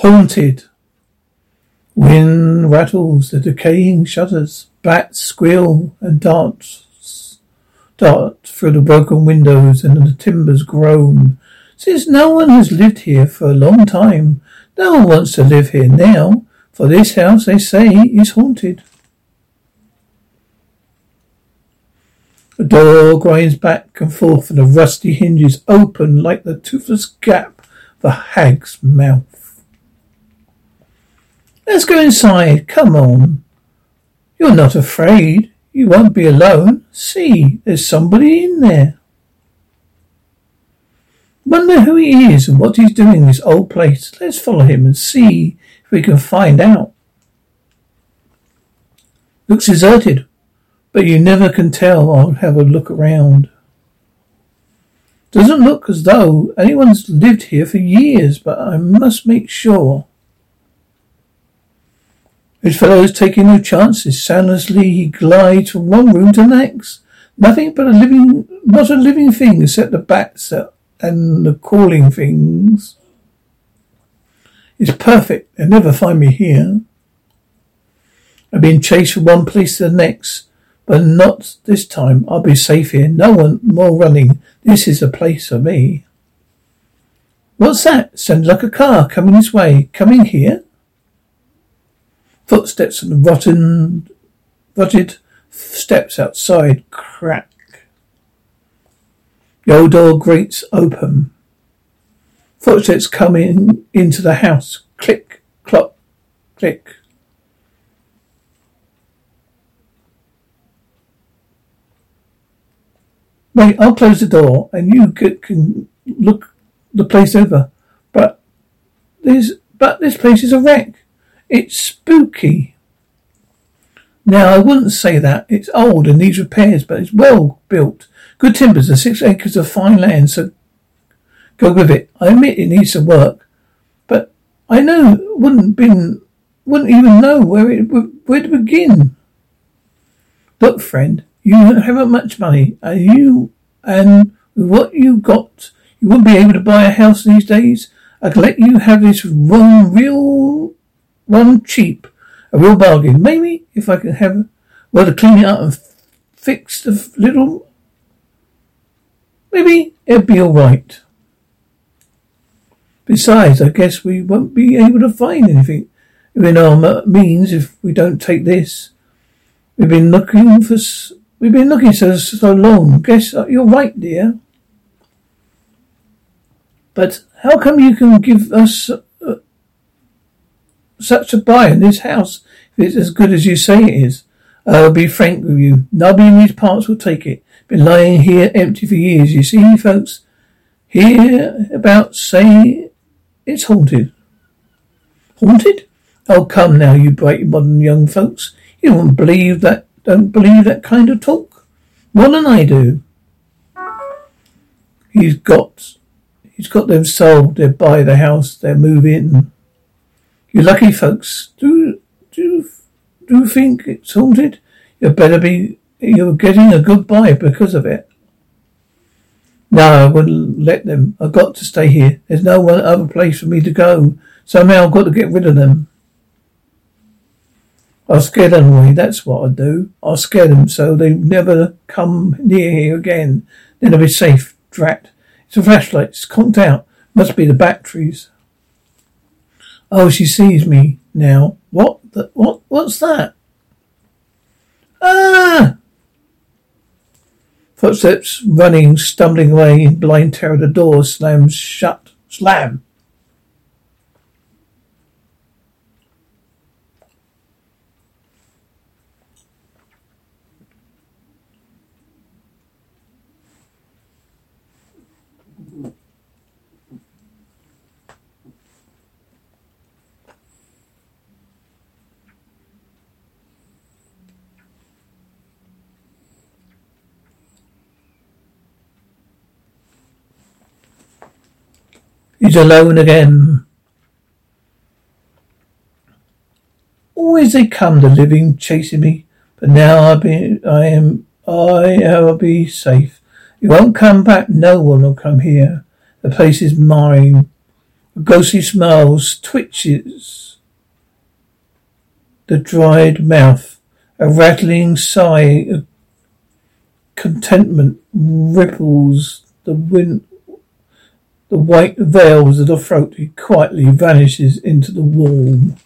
Haunted. Wind rattles the decaying shutters. Bats squeal and darts dart through the broken windows and the timbers groan. Since no one has lived here for a long time, no one wants to live here now, for this house, they say, is haunted. The door grinds back and forth and the rusty hinges open like the toothless gap of a hag's mouth. Let's go inside. Come on. You're not afraid. You won't be alone. See, there's somebody in there. Wonder who he is and what he's doing in this old place. Let's follow him and see if we can find out. Looks deserted. But you never can tell. I'll have a look around. Doesn't look as though anyone's lived here for years, but I must make sure. This fellow is taking no chances. Soundlessly he glides from one room to the next. Nothing but a living, not a living thing except the bats and the calling things. It's perfect. They'll never find me here. I've been chased from one place to the next. But not this time. I'll be safe here. No one more running. This is a place for me. What's that? Sounds like a car coming this way. Coming here? Footsteps and rotten, rotted steps outside crack. The old door grates open. Footsteps come in into the house. Click, clop, click. Wait, I'll close the door and you can look the place over. But this, but this place is a wreck. It's spooky. Now, I wouldn't say that. It's old and needs repairs, but it's well built. Good timbers and six acres of fine land, so go with it. I admit it needs some work, but I know wouldn't been wouldn't even know where it where to begin. Look, friend, you haven't much money, and you, and with what you got, you wouldn't be able to buy a house these days. I could let you have this one real, one cheap, a real bargain. Maybe if I can have, well, to clean it up and fix the little, maybe it'd be all right. Besides, I guess we won't be able to find anything within our means if we don't take this. We've been looking for We've been looking so so long. Guess uh, you're right, dear. But how come you can give us such a buy in this house if it's as good as you say it is? I'll be frank with you. Nobody in these parts will take it. Been lying here empty for years. You see, folks, here about say it's haunted. Haunted? Oh, come now, you bright modern young folks. You won't believe that don't believe that kind of talk? More than I do. He's got, he's got them sold. They buy the house. They move in. You lucky folks. Do, do, do you think it's haunted? You better be, you're getting a good buy because of it. No, I wouldn't let them. I've got to stay here. There's no other place for me to go. Somehow I've got to get rid of them. I'll scare them away, that's what I'll do. I'll scare them so they never come near here again. Then I'll be safe. Drat. It's a flashlight. It's conked out. Must be the batteries. Oh, she sees me now. What the, what, what's that? Ah! Footsteps running, stumbling away in blind terror. The door slams shut. Slam! He's alone again. Always they come, the living, chasing me. But now I be, I am, I will be safe. You won't come back. No one will come here. The place is mine. A ghostly smile twitches the dried mouth. A rattling sigh of contentment ripples the wind, the white veils of the throat. Quietly vanishes into the warm